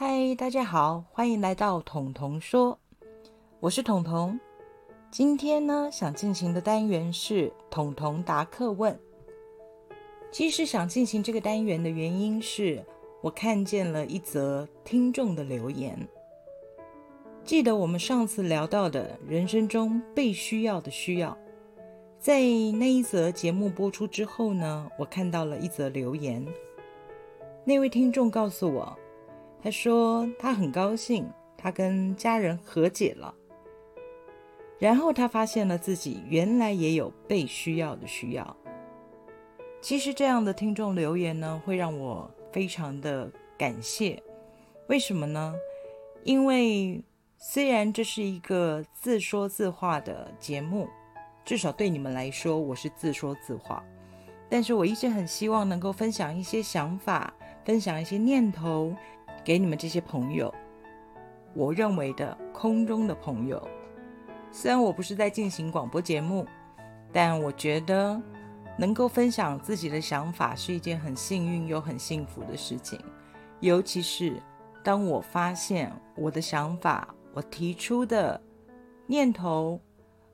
嗨，大家好，欢迎来到彤彤说，我是彤彤。今天呢，想进行的单元是彤彤答课问。其实想进行这个单元的原因是，我看见了一则听众的留言。记得我们上次聊到的人生中被需要的需要，在那一则节目播出之后呢，我看到了一则留言。那位听众告诉我。他说他很高兴，他跟家人和解了。然后他发现了自己原来也有被需要的需要。其实这样的听众留言呢，会让我非常的感谢。为什么呢？因为虽然这是一个自说自话的节目，至少对你们来说我是自说自话，但是我一直很希望能够分享一些想法，分享一些念头。给你们这些朋友，我认为的空中的朋友。虽然我不是在进行广播节目，但我觉得能够分享自己的想法是一件很幸运又很幸福的事情。尤其是当我发现我的想法、我提出的念头、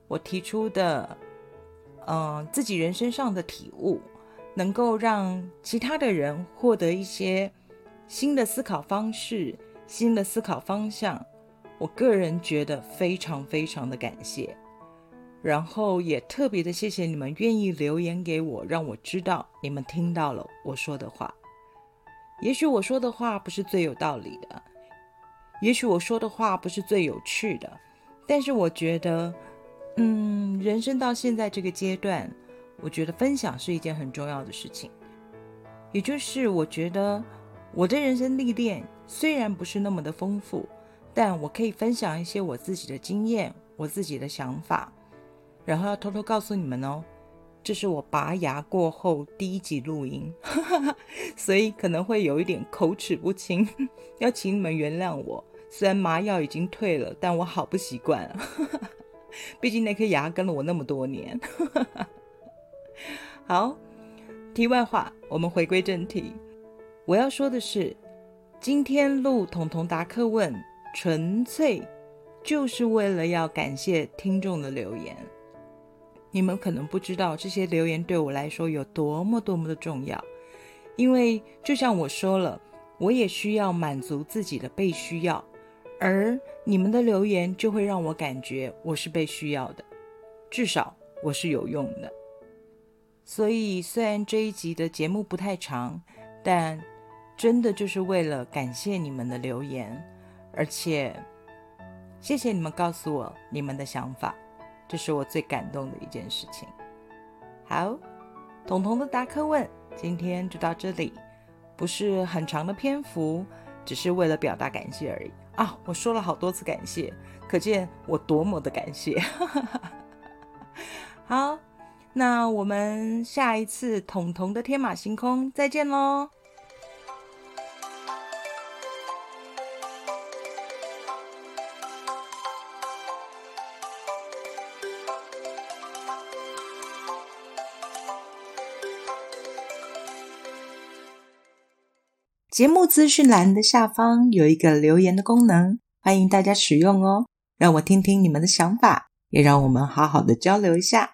我提出的嗯自己人生上的体悟，能够让其他的人获得一些。新的思考方式，新的思考方向，我个人觉得非常非常的感谢，然后也特别的谢谢你们愿意留言给我，让我知道你们听到了我说的话。也许我说的话不是最有道理的，也许我说的话不是最有趣的，但是我觉得，嗯，人生到现在这个阶段，我觉得分享是一件很重要的事情，也就是我觉得。我的人生历练虽然不是那么的丰富，但我可以分享一些我自己的经验、我自己的想法，然后要偷偷告诉你们哦，这是我拔牙过后第一集录音，所以可能会有一点口齿不清，要请你们原谅我。虽然麻药已经退了，但我好不习惯，毕竟那颗牙跟了我那么多年。好，题外话，我们回归正题。我要说的是，今天录彤彤答客问，纯粹就是为了要感谢听众的留言。你们可能不知道这些留言对我来说有多么多么的重要，因为就像我说了，我也需要满足自己的被需要，而你们的留言就会让我感觉我是被需要的，至少我是有用的。所以虽然这一集的节目不太长，但真的就是为了感谢你们的留言，而且谢谢你们告诉我你们的想法，这是我最感动的一件事情。好，彤彤的答客问今天就到这里，不是很长的篇幅，只是为了表达感谢而已啊！我说了好多次感谢，可见我多么的感谢。好，那我们下一次彤彤的天马行空再见喽。节目资讯栏的下方有一个留言的功能，欢迎大家使用哦。让我听听你们的想法，也让我们好好的交流一下。